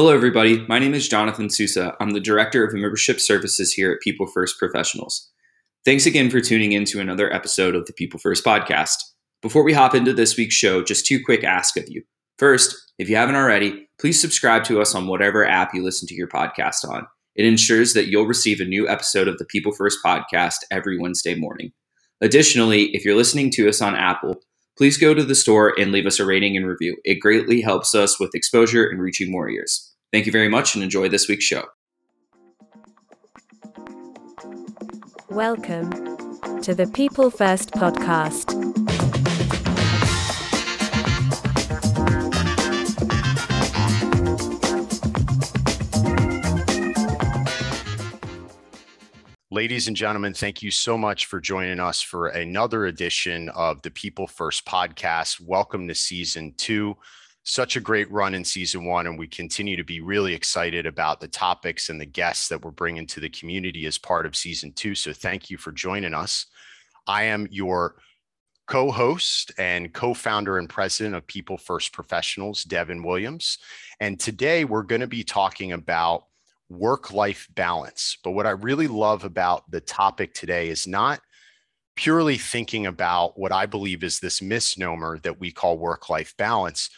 Hello, everybody. My name is Jonathan Sousa. I'm the Director of Membership Services here at People First Professionals. Thanks again for tuning in to another episode of the People First podcast. Before we hop into this week's show, just two quick asks of you. First, if you haven't already, please subscribe to us on whatever app you listen to your podcast on. It ensures that you'll receive a new episode of the People First podcast every Wednesday morning. Additionally, if you're listening to us on Apple, please go to the store and leave us a rating and review. It greatly helps us with exposure and reaching more ears. Thank you very much and enjoy this week's show. Welcome to the People First podcast. Ladies and gentlemen, thank you so much for joining us for another edition of the People First podcast. Welcome to season two such a great run in season one, and we continue to be really excited about the topics and the guests that we're bringing to the community as part of season two. So, thank you for joining us. I am your co host and co founder and president of People First Professionals, Devin Williams. And today we're going to be talking about work life balance. But what I really love about the topic today is not purely thinking about what I believe is this misnomer that we call work life balance,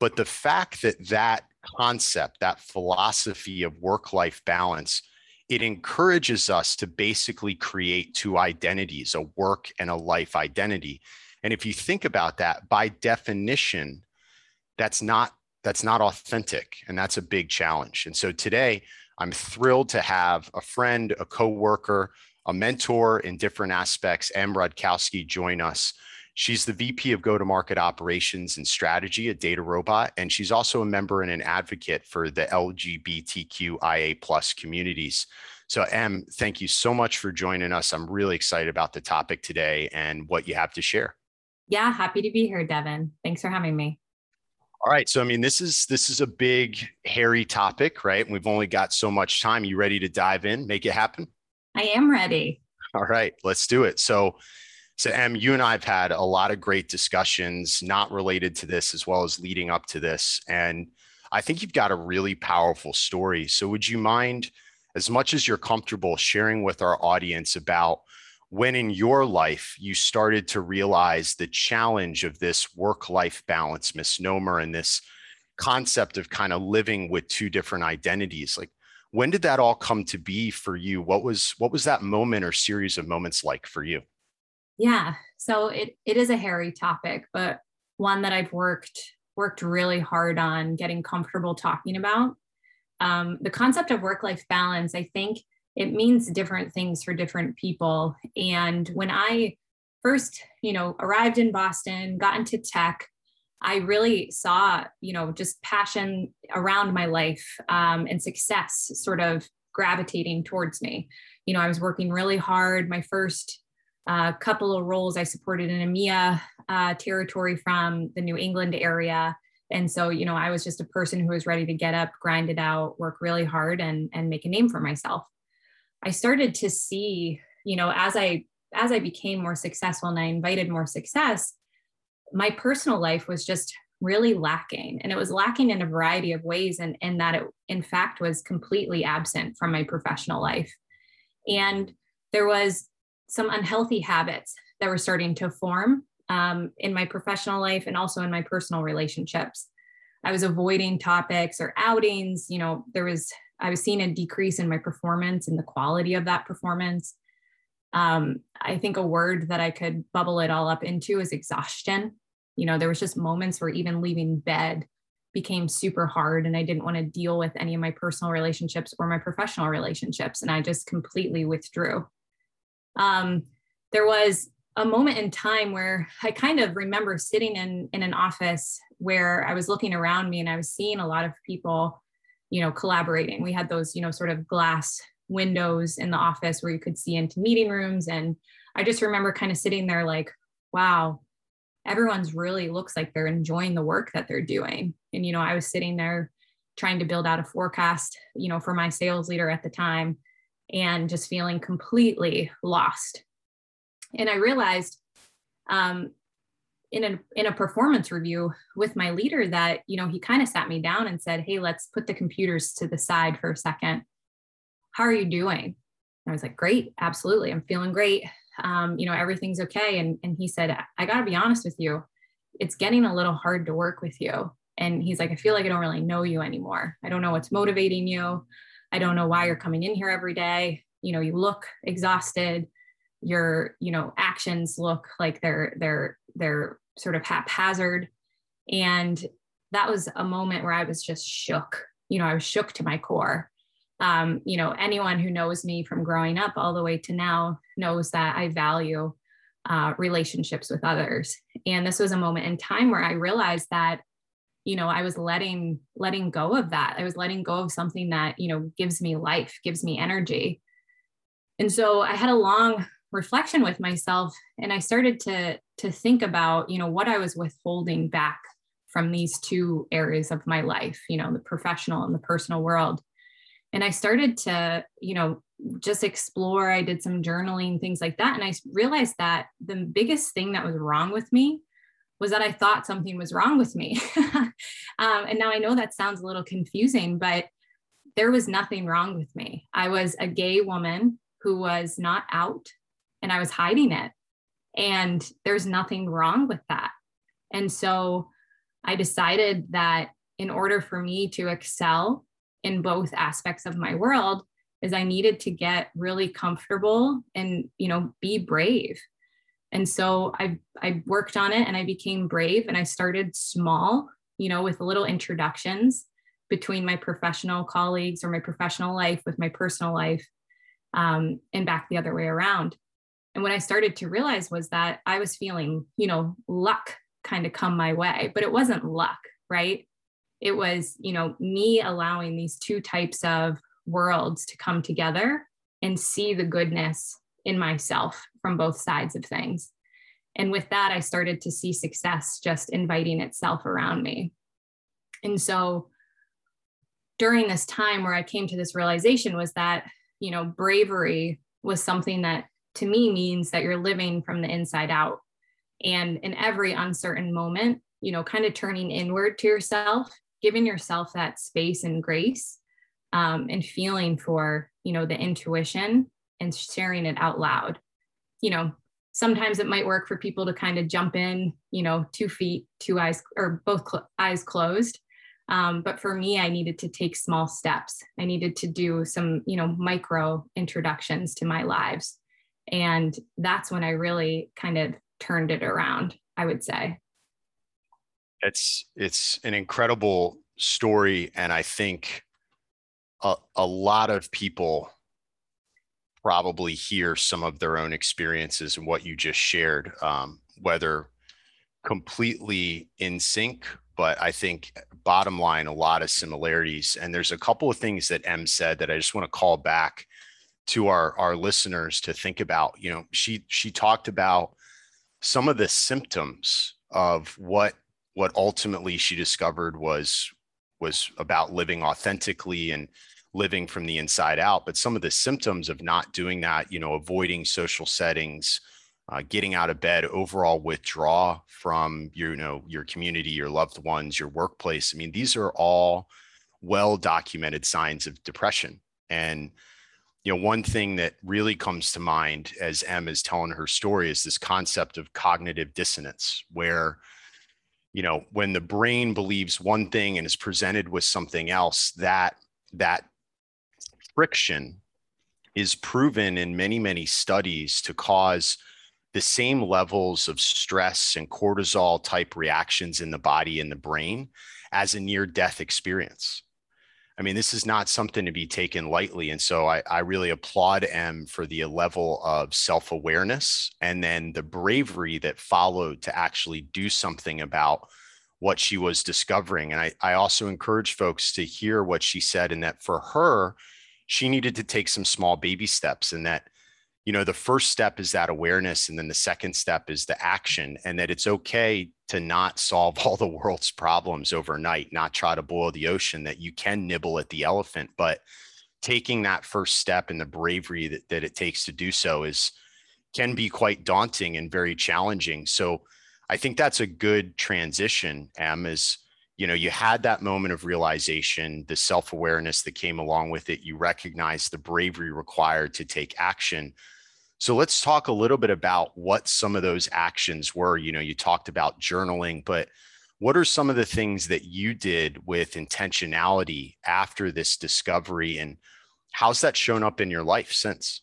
but the fact that that concept, that philosophy of work life balance, it encourages us to basically create two identities, a work and a life identity. And if you think about that, by definition, that's not that's not authentic and that's a big challenge. And so today I'm thrilled to have a friend, a coworker, a mentor in different aspects, Em Radkowski, join us She's the VP of Go to Market Operations and Strategy at DataRobot, and she's also a member and an advocate for the LGBTQIA plus communities. So, Em, thank you so much for joining us. I'm really excited about the topic today and what you have to share. Yeah, happy to be here, Devin. Thanks for having me. All right. So I mean, this is this is a big, hairy topic, right? We've only got so much time. You ready to dive in, make it happen? I am ready. All right, let's do it. So so, Em, you and I have had a lot of great discussions, not related to this, as well as leading up to this. And I think you've got a really powerful story. So, would you mind, as much as you're comfortable, sharing with our audience about when in your life you started to realize the challenge of this work life balance misnomer and this concept of kind of living with two different identities? Like, when did that all come to be for you? What was what was that moment or series of moments like for you? Yeah. So it it is a hairy topic, but one that I've worked worked really hard on getting comfortable talking about. Um, the concept of work life balance, I think it means different things for different people. And when I first, you know, arrived in Boston, got into tech, I really saw, you know, just passion around my life um, and success sort of gravitating towards me. You know, I was working really hard. My first a couple of roles I supported in EMEA uh, territory from the New England area. And so, you know, I was just a person who was ready to get up, grind it out, work really hard and, and make a name for myself. I started to see, you know, as I as I became more successful and I invited more success, my personal life was just really lacking. And it was lacking in a variety of ways, and, and that it, in fact, was completely absent from my professional life. And there was some unhealthy habits that were starting to form um, in my professional life and also in my personal relationships. I was avoiding topics or outings. You know, there was, I was seeing a decrease in my performance and the quality of that performance. Um, I think a word that I could bubble it all up into is exhaustion. You know, there was just moments where even leaving bed became super hard and I didn't want to deal with any of my personal relationships or my professional relationships. And I just completely withdrew um, there was a moment in time where I kind of remember sitting in in an office where I was looking around me and I was seeing a lot of people, you know, collaborating. We had those, you know, sort of glass windows in the office where you could see into meeting rooms and I just remember kind of sitting there like, wow, everyone's really looks like they're enjoying the work that they're doing. And you know, I was sitting there trying to build out a forecast, you know, for my sales leader at the time and just feeling completely lost. And I realized um, in a in a performance review with my leader that you know he kind of sat me down and said hey let's put the computers to the side for a second. How are you doing? And i was like great absolutely i'm feeling great. Um, you know everything's okay. And and he said i got to be honest with you it's getting a little hard to work with you. And he's like i feel like i don't really know you anymore. I don't know what's motivating you i don't know why you're coming in here every day. You know you look exhausted. Your you know actions look like they're they're they're sort of haphazard. And that was a moment where i was just shook. You know i was shook to my core. Um, you know anyone who knows me from growing up all the way to now knows that i value uh, relationships with others. And this was a moment in time where i realized that you know i was letting letting go of that. I was letting go of something that you know gives me life gives me energy. And so i had a long reflection with myself and i started to to think about you know what i was withholding back from these two areas of my life you know the professional and the personal world. And i started to you know just explore. I did some journaling things like that. And i realized that the biggest thing that was wrong with me was that i thought something was wrong with me um, and now i know that sounds a little confusing but there was nothing wrong with me i was a gay woman who was not out and I was hiding it. And there's nothing wrong with that. And so I decided that in order for me to excel in both aspects of my world is I needed to get really comfortable and you know be brave. And so I I worked on it and I became brave and I started small, you know, with little introductions between my professional colleagues or my professional life with my personal life um, and back the other way around. And what I started to realize was that I was feeling, you know, luck kind of come my way, but it wasn't luck, right? It was, you know, me allowing these two types of worlds to come together and see the goodness in myself from both sides of things. And with that, I started to see success just inviting itself around me. And so during this time where I came to this realization was that, you know, bravery was something that to me means that you're living from the inside out. And in every uncertain moment, you know, kind of turning inward to yourself, giving yourself that space and grace um, and feeling for, you know, the intuition and sharing it out loud. You know, sometimes it might work for people to kind of jump in, you know, two feet, two eyes, or both cl- eyes closed. Um, but for me, I needed to take small steps. I needed to do some, you know, micro introductions to my lives and that's when i really kind of turned it around i would say it's it's an incredible story and i think a, a lot of people probably hear some of their own experiences and what you just shared um, whether completely in sync but i think bottom line a lot of similarities. And there's a couple of things that Em said that i just want to call back to our our listeners to think about. You know she she talked about some of the symptoms of what what ultimately she discovered was was about living authentically and living from the inside out but some of the symptoms of not doing that you know avoiding social settings uh, getting out of bed overall withdraw from your, you know your community your loved ones your workplace i mean these are all well documented signs of depression. And you know, one thing that really comes to mind as Em is telling her story is this concept of cognitive dissonance, where, you know, when the brain believes one thing and is presented with something else, that that friction is proven in many, many studies to cause the same levels of stress and cortisol type reactions in the body and the brain as a near death experience. I mean, this is not something to be taken lightly. And so I, I really applaud Em for the level of self awareness and then the bravery that followed to actually do something about what she was discovering. And I, I also encourage folks to hear what she said, and that for her, she needed to take some small baby steps, and that you know the first step is that awareness and then the second step is the action and that it's okay to not solve all the world's problems overnight not try to boil the ocean that you can nibble at the elephant but taking that first step and the bravery that, that it takes to do so is can be quite daunting and very challenging. So I think that's a good transition, Em, is you know, you had that moment of realization, the self-awareness that came along with it. You recognize the bravery required to take action. So let's talk a little bit about what some of those actions were. You know, you talked about journaling, but what are some of the things that you did with intentionality after this discovery and how's that shown up in your life since?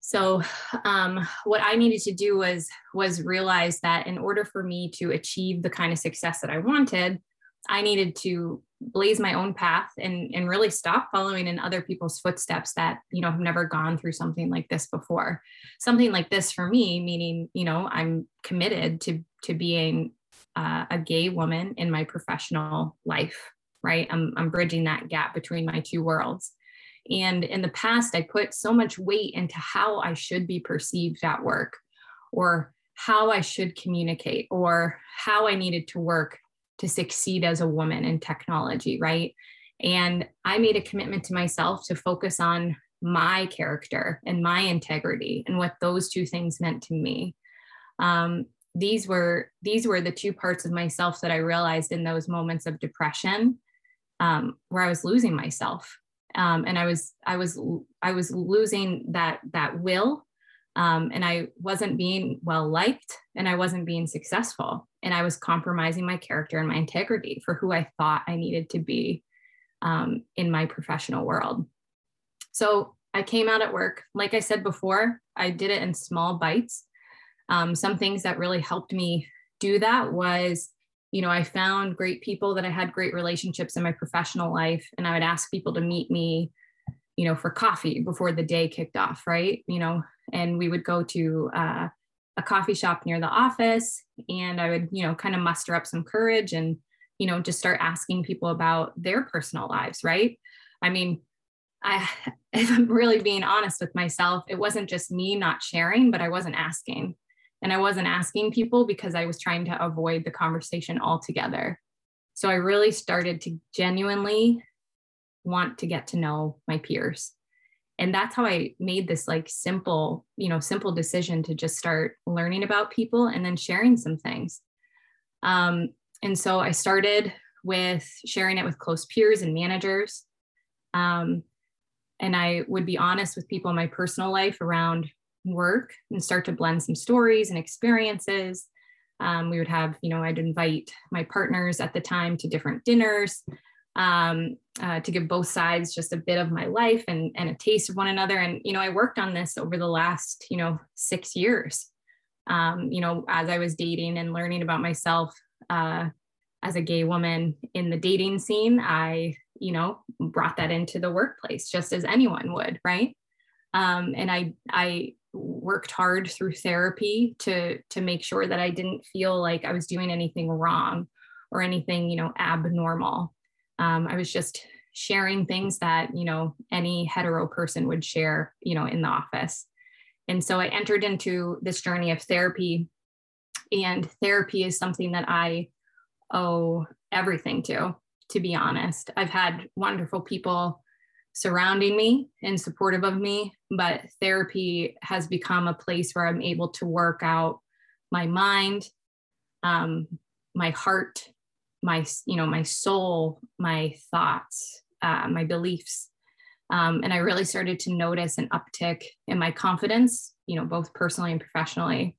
So um, what I needed to do was was realize that in order for me to achieve the kind of success that I wanted, I needed to blaze my own path and, and really stop following in other people's footsteps that, you know, have never gone through something like this before. Something like this for me, meaning, you know, I'm committed to, to being uh, a gay woman in my professional life, right? I'm, I'm bridging that gap between my two worlds. And in the past, I put so much weight into how I should be perceived at work or how I should communicate or how I needed to work to succeed as a woman in technology, right? And I made a commitment to myself to focus on my character and my integrity and what those two things meant to me. Um, these were these were the two parts of myself that I realized in those moments of depression um, where I was losing myself, um, and I was I was I was losing that that will um, and I wasn't being well liked and I wasn't being successful. And I was compromising my character and my integrity for who I thought I needed to be um, in my professional world. So I came out at work. Like I said before, I did it in small bites. Um, some things that really helped me do that was, you know, I found great people that I had great relationships in my professional life, and I would ask people to meet me you know, for coffee before the day kicked off, right? You know, and we would go to uh, a coffee shop near the office and I would, you know, kind of muster up some courage and, you know, just start asking people about their personal lives, right? I mean, I, if I'm really being honest with myself, it wasn't just me not sharing, but I wasn't asking. And I wasn't asking people because I was trying to avoid the conversation altogether. So I really started to genuinely want to get to know my peers and that's how i made this like simple you know simple decision to just start learning about people and then sharing some things. Um, and so i started with sharing it with close peers and managers. Um, and i would be honest with people in my personal life around work and start to blend some stories and experiences. Um, we would have you know i'd invite my partners at the time to different dinners um, uh, to give both sides just a bit of my life and, and a taste of one another. And, you know, I worked on this over the last, you know, six years, um, you know, as I was dating and learning about myself uh, as a gay woman in the dating scene, I, you know, brought that into the workplace just as anyone would, right? Um, and I, I worked hard through therapy to to make sure that I didn't feel like I was doing anything wrong or anything, you know, abnormal um, I was just sharing things that, you know, any hetero person would share, you know, in the office. And so I entered into this journey of therapy. And therapy is something that I owe everything to, to be honest. I've had wonderful people surrounding me and supportive of me, but therapy has become a place where I'm able to work out my mind, um, my heart, my you know my soul my thoughts uh, my beliefs um, and i really started to notice an uptick in my confidence you know both personally and professionally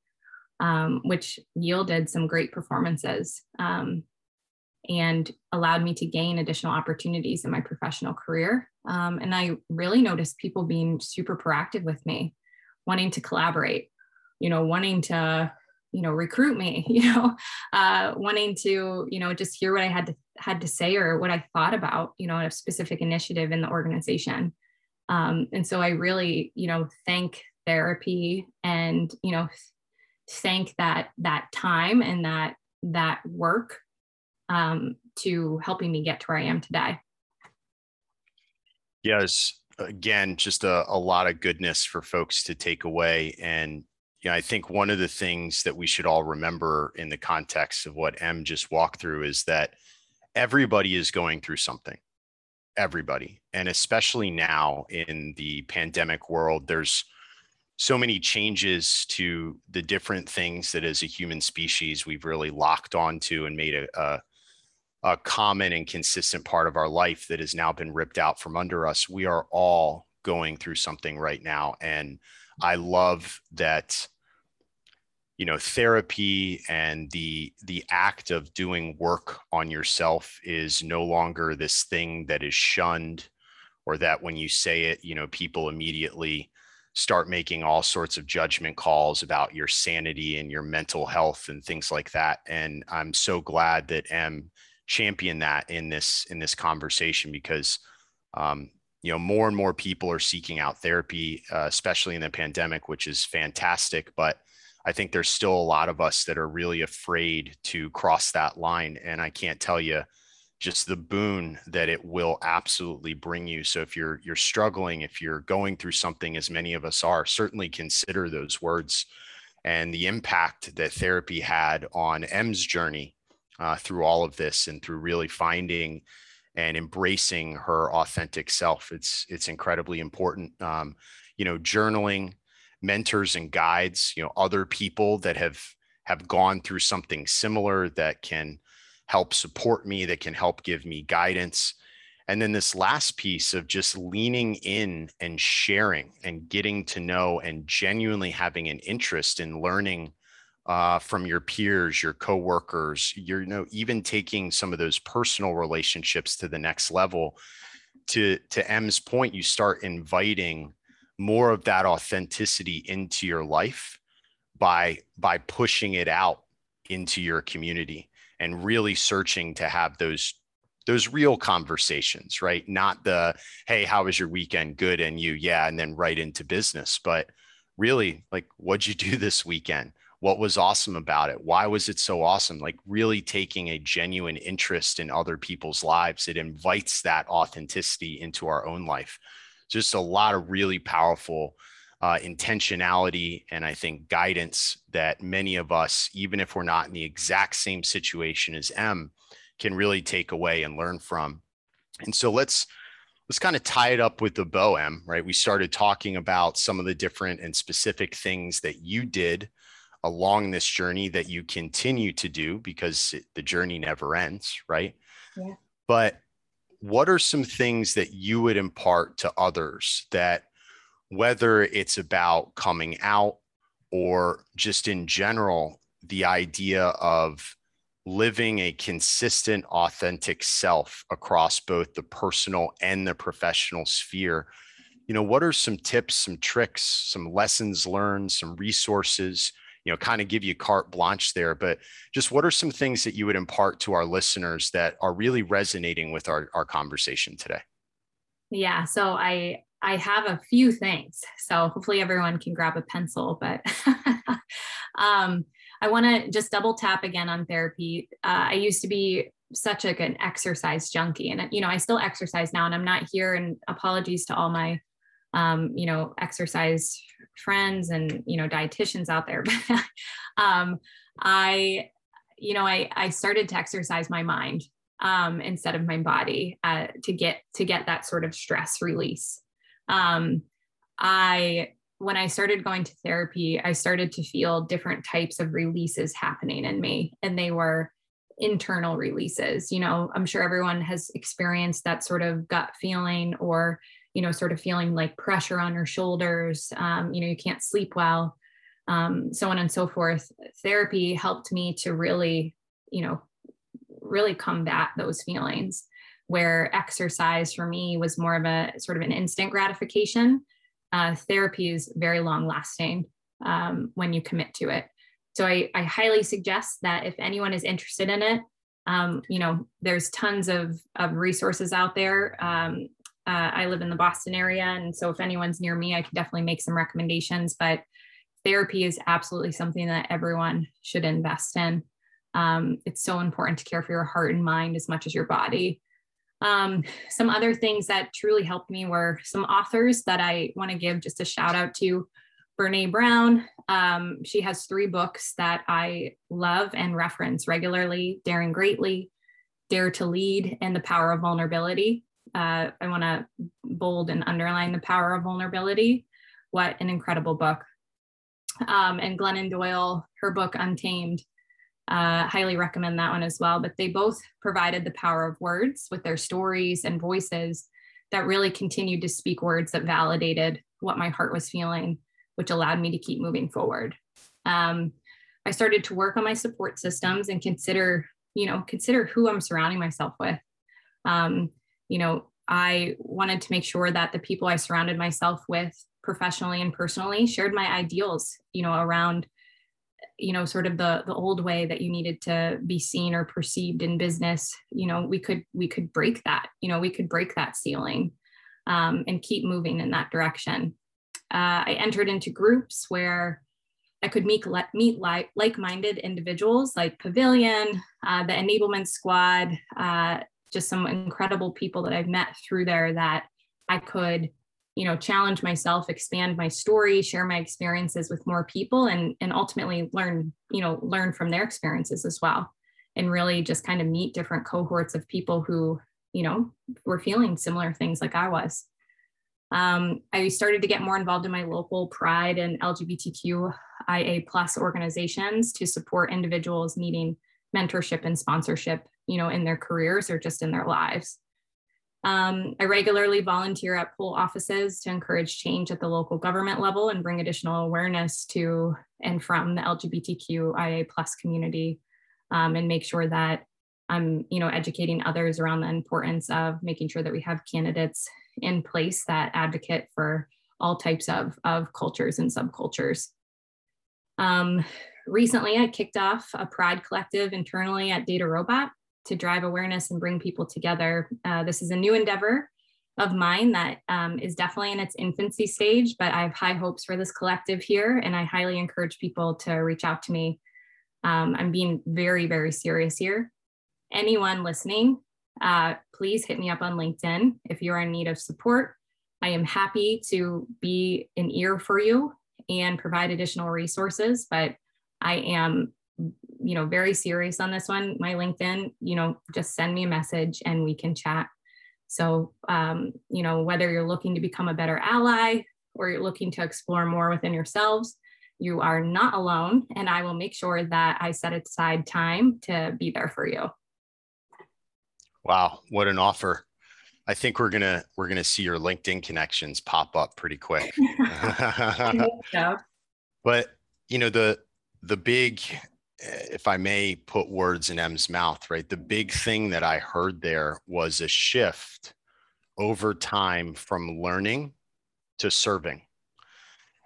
um, which yielded some great performances um, and allowed me to gain additional opportunities in my professional career um, and i really noticed people being super proactive with me wanting to collaborate you know wanting to you know recruit me you know uh, wanting to you know just hear what i had to had to say or what i thought about you know a specific initiative in the organization. Um, and so i really you know thank therapy and you know thank that that time and that that work um, to helping me get to where i am today. Yes again just a, a lot of goodness for folks to take away and you know, I think one of the things that we should all remember in the context of what Em just walked through is that everybody is going through something. Everybody. And especially now in the pandemic world, there's so many changes to the different things that as a human species we've really locked onto and made a, a, a common and consistent part of our life that has now been ripped out from under us. We are all going through something right now. And I love that you know therapy and the the act of doing work on yourself is no longer this thing that is shunned or that when you say it you know people immediately start making all sorts of judgment calls about your sanity and your mental health and things like that. And i'm so glad that Em championed that in this in this conversation because um, you know more and more people are seeking out therapy uh, especially in the pandemic which is fantastic. But i think there's still a lot of us that are really afraid to cross that line and i can't tell you just the boon that it will absolutely bring you. So if you're you're struggling, if you're going through something as many of us are, certainly consider those words and the impact that therapy had on Em's journey uh, through all of this and through really finding and embracing her authentic self. It's it's incredibly important. Um, you know, journaling, mentors and guides, you know, other people that have have gone through something similar that can help support me, that can help give me guidance. And then this last piece of just leaning in and sharing and getting to know and genuinely having an interest in learning uh, from your peers, your coworkers, you're you know even taking some of those personal relationships to the next level. To to Em's point, you start inviting more of that authenticity into your life by by pushing it out into your community and really searching to have those those real conversations, right? Not the, hey, how was your weekend? Good. And you, yeah. And then right into business. But really, like, what'd you do this weekend? What was awesome about it? Why was it so awesome? Like, really taking a genuine interest in other people's lives. It invites that authenticity into our own life. Just a lot of really powerful uh, intentionality and I think guidance that many of us, even if we're not in the exact same situation as Em, can really take away and learn from. And so let's let's kind of tie it up with the bow Em, right? We started talking about some of the different and specific things that you did along this journey that you continue to do because it, the journey never ends, right? Yeah. But what are some things that you would impart to others that whether it's about coming out or just in general, the idea of living a consistent, authentic self across both the personal and the professional sphere. You know, what are some tips, some tricks, some lessons learned, some resources? You know, kind of give you carte blanche there, but just what are some things that you would impart to our listeners that are really resonating with our, our conversation today? Yeah. So I I have a few things. So hopefully everyone can grab a pencil, but um, I want to just double tap again on therapy. Uh, I used to be such like an exercise junkie and you know i still exercise now and i'm not here and apologies to all my um, you know exercise friends and you know dietitians out there but um, i you know I, I started to exercise my mind um, instead of my body uh, to get to get that sort of stress release um, I when I started going to therapy, I started to feel different types of releases happening in me, and they were internal releases. You know, I'm sure everyone has experienced that sort of gut feeling or, you know, sort of feeling like pressure on your shoulders. Um, you know, you can't sleep well, um, so on and so forth. Therapy helped me to really, you know, really combat those feelings where exercise for me was more of a sort of an instant gratification. Uh, therapy is very long lasting um, when you commit to it. So I, I, highly suggest that if anyone is interested in it, um, you know, there's tons of, of resources out there. Um, uh, I live in the Boston area. And so if anyone's near me, I can definitely make some recommendations. But therapy is absolutely something that everyone should invest in. Um, it's so important to care for your heart and mind as much as your body. Um, some other things that truly helped me were some authors that I want to give just a shout out to. Brene Brown. Um, she has three books that I love and reference regularly Daring Greatly, Dare to Lead, and The Power of Vulnerability. Uh, I want to bold and underline the power of vulnerability. what an incredible book. Um, and Glennon Doyle, her book Untamed, uh, highly recommend that one as well. But they both provided the power of words with their stories and voices that really continued to speak words that validated what my heart was feeling, which allowed me to keep moving forward. Um, I started to work on my support systems and consider, you know, consider who I'm surrounding myself with. Um, you know, I wanted to make sure that the people I surrounded myself with professionally and personally shared my ideals, you know, around you know sort of the the old way that you needed to be seen or perceived in business. You know we could we could break that you know we could break that ceiling um, and keep moving in that direction. Uh, i entered into groups where i could meet meet like like-minded individuals like pavilion uh, the enablement squad uh, just some incredible people that i've met through there that i could you know challenge myself expand my story share my experiences with more people and and ultimately learn you know learn from their experiences as well and really just kind of meet different cohorts of people who you know were feeling similar things like i was. Um, i started to get more involved in my local pride and lgbtqia plus organizations to support individuals needing mentorship and sponsorship you know in their careers or just in their lives um, I regularly volunteer at poll offices to encourage change at the local government level and bring additional awareness to and from the LGBTQIA plus community um, and make sure that I'm you know, educating others around the importance of making sure that we have candidates in place that advocate for all types of, of cultures and subcultures. Um, recently, I kicked off a Pride Collective internally at DataRobot to drive awareness and bring people together. Uh, this is a new endeavor of mine that um, is definitely in its infancy stage, but I have high hopes for this collective here, and I highly encourage people to reach out to me. Um, I'm being very, very serious here. Anyone listening, uh, please hit me up on LinkedIn if you are in need of support. I am happy to be an ear for you and provide additional resources, but I am you know, very serious on this one, my LinkedIn, you know, just send me a message and we can chat. So, um, you know, whether you're looking to become a better ally or you're looking to explore more within yourselves, you are not alone. And I will make sure that I set aside time to be there for you. Wow, what an offer. I think we're gonna we're gonna see your LinkedIn connections pop up pretty quick. But you know the the big if I may put words in Em's mouth, right? The big thing that I heard there was a shift over time from learning to serving.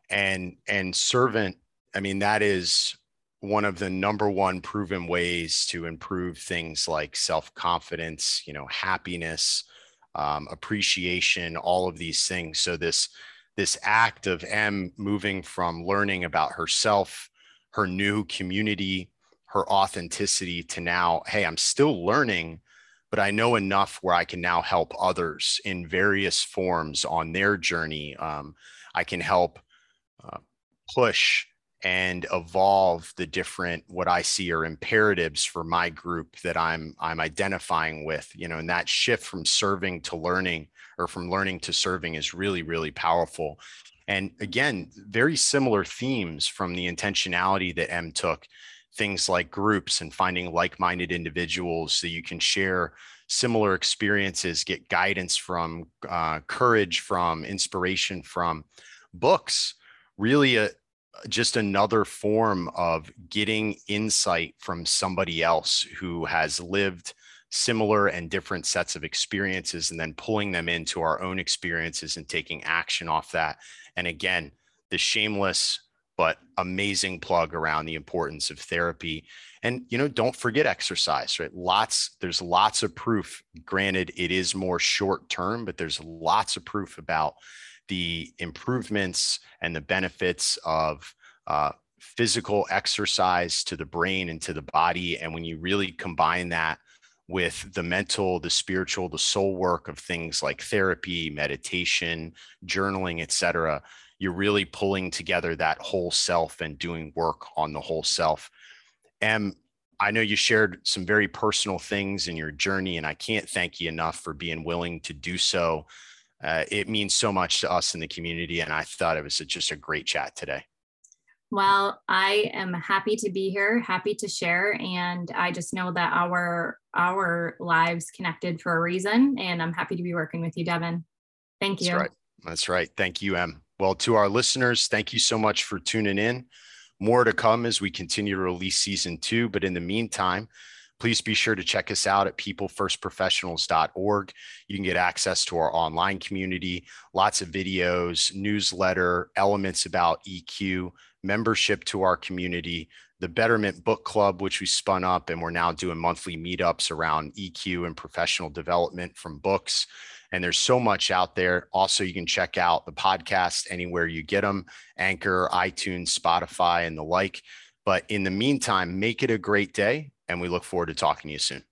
And and servant, I mean, that is one of the number one proven ways to improve things like self-confidence, you know, happiness, um, appreciation, all of these things. So this this act of M moving from learning about herself her new community, her authenticity to now, hey, I'm still learning, but I know enough where I can now help others in various forms on their journey. Um, I can help uh, push and evolve the different what I see are imperatives for my group that I'm I'm identifying with. You know, and that shift from serving to learning or from learning to serving is really really powerful. And again, very similar themes from the intentionality that Em took, things like groups and finding like minded individuals so you can share similar experiences, get guidance from, uh, courage from, inspiration from books. Really, a, just another form of getting insight from somebody else who has lived similar and different sets of experiences and then pulling them into our own experiences and taking action off that and again, the shameless but amazing plug around the importance of therapy. And you know, don't forget exercise, right? Lots, there's lots of proof. Granted, it is more short term, but there's lots of proof about the improvements and the benefits of uh, physical exercise to the brain and to the body. And when you really combine that with the mental, the spiritual, the soul work of things like therapy, meditation, journaling, etc., you're really pulling together that whole self and doing work on the whole self. And I know you shared some very personal things in your journey, and I can't thank you enough for being willing to do so. uh, it means so much to us in the community. And I thought it was just a great chat today. Well, I am happy to be here, happy to share, and I just know that our our lives connected for a reason, and I'm happy to be working with you, Devin. Thank you. That's right. That's right. Thank you, Em. Well, to our listeners, thank you so much for tuning in. More to come as we continue to release season two. But in the meantime, please be sure to check us out at peoplefirstprofessionals.org. You can get access to our online community, lots of videos, newsletter, elements about EQ, membership to our community, the Betterment Book Club, which we spun up, and we're now doing monthly meetups around EQ and professional development from books. And there's so much out there. Also, you can check out the podcast anywhere you get them Anchor, iTunes, Spotify, and the like. But in the meantime, make it a great day. And we look forward to talking to you soon.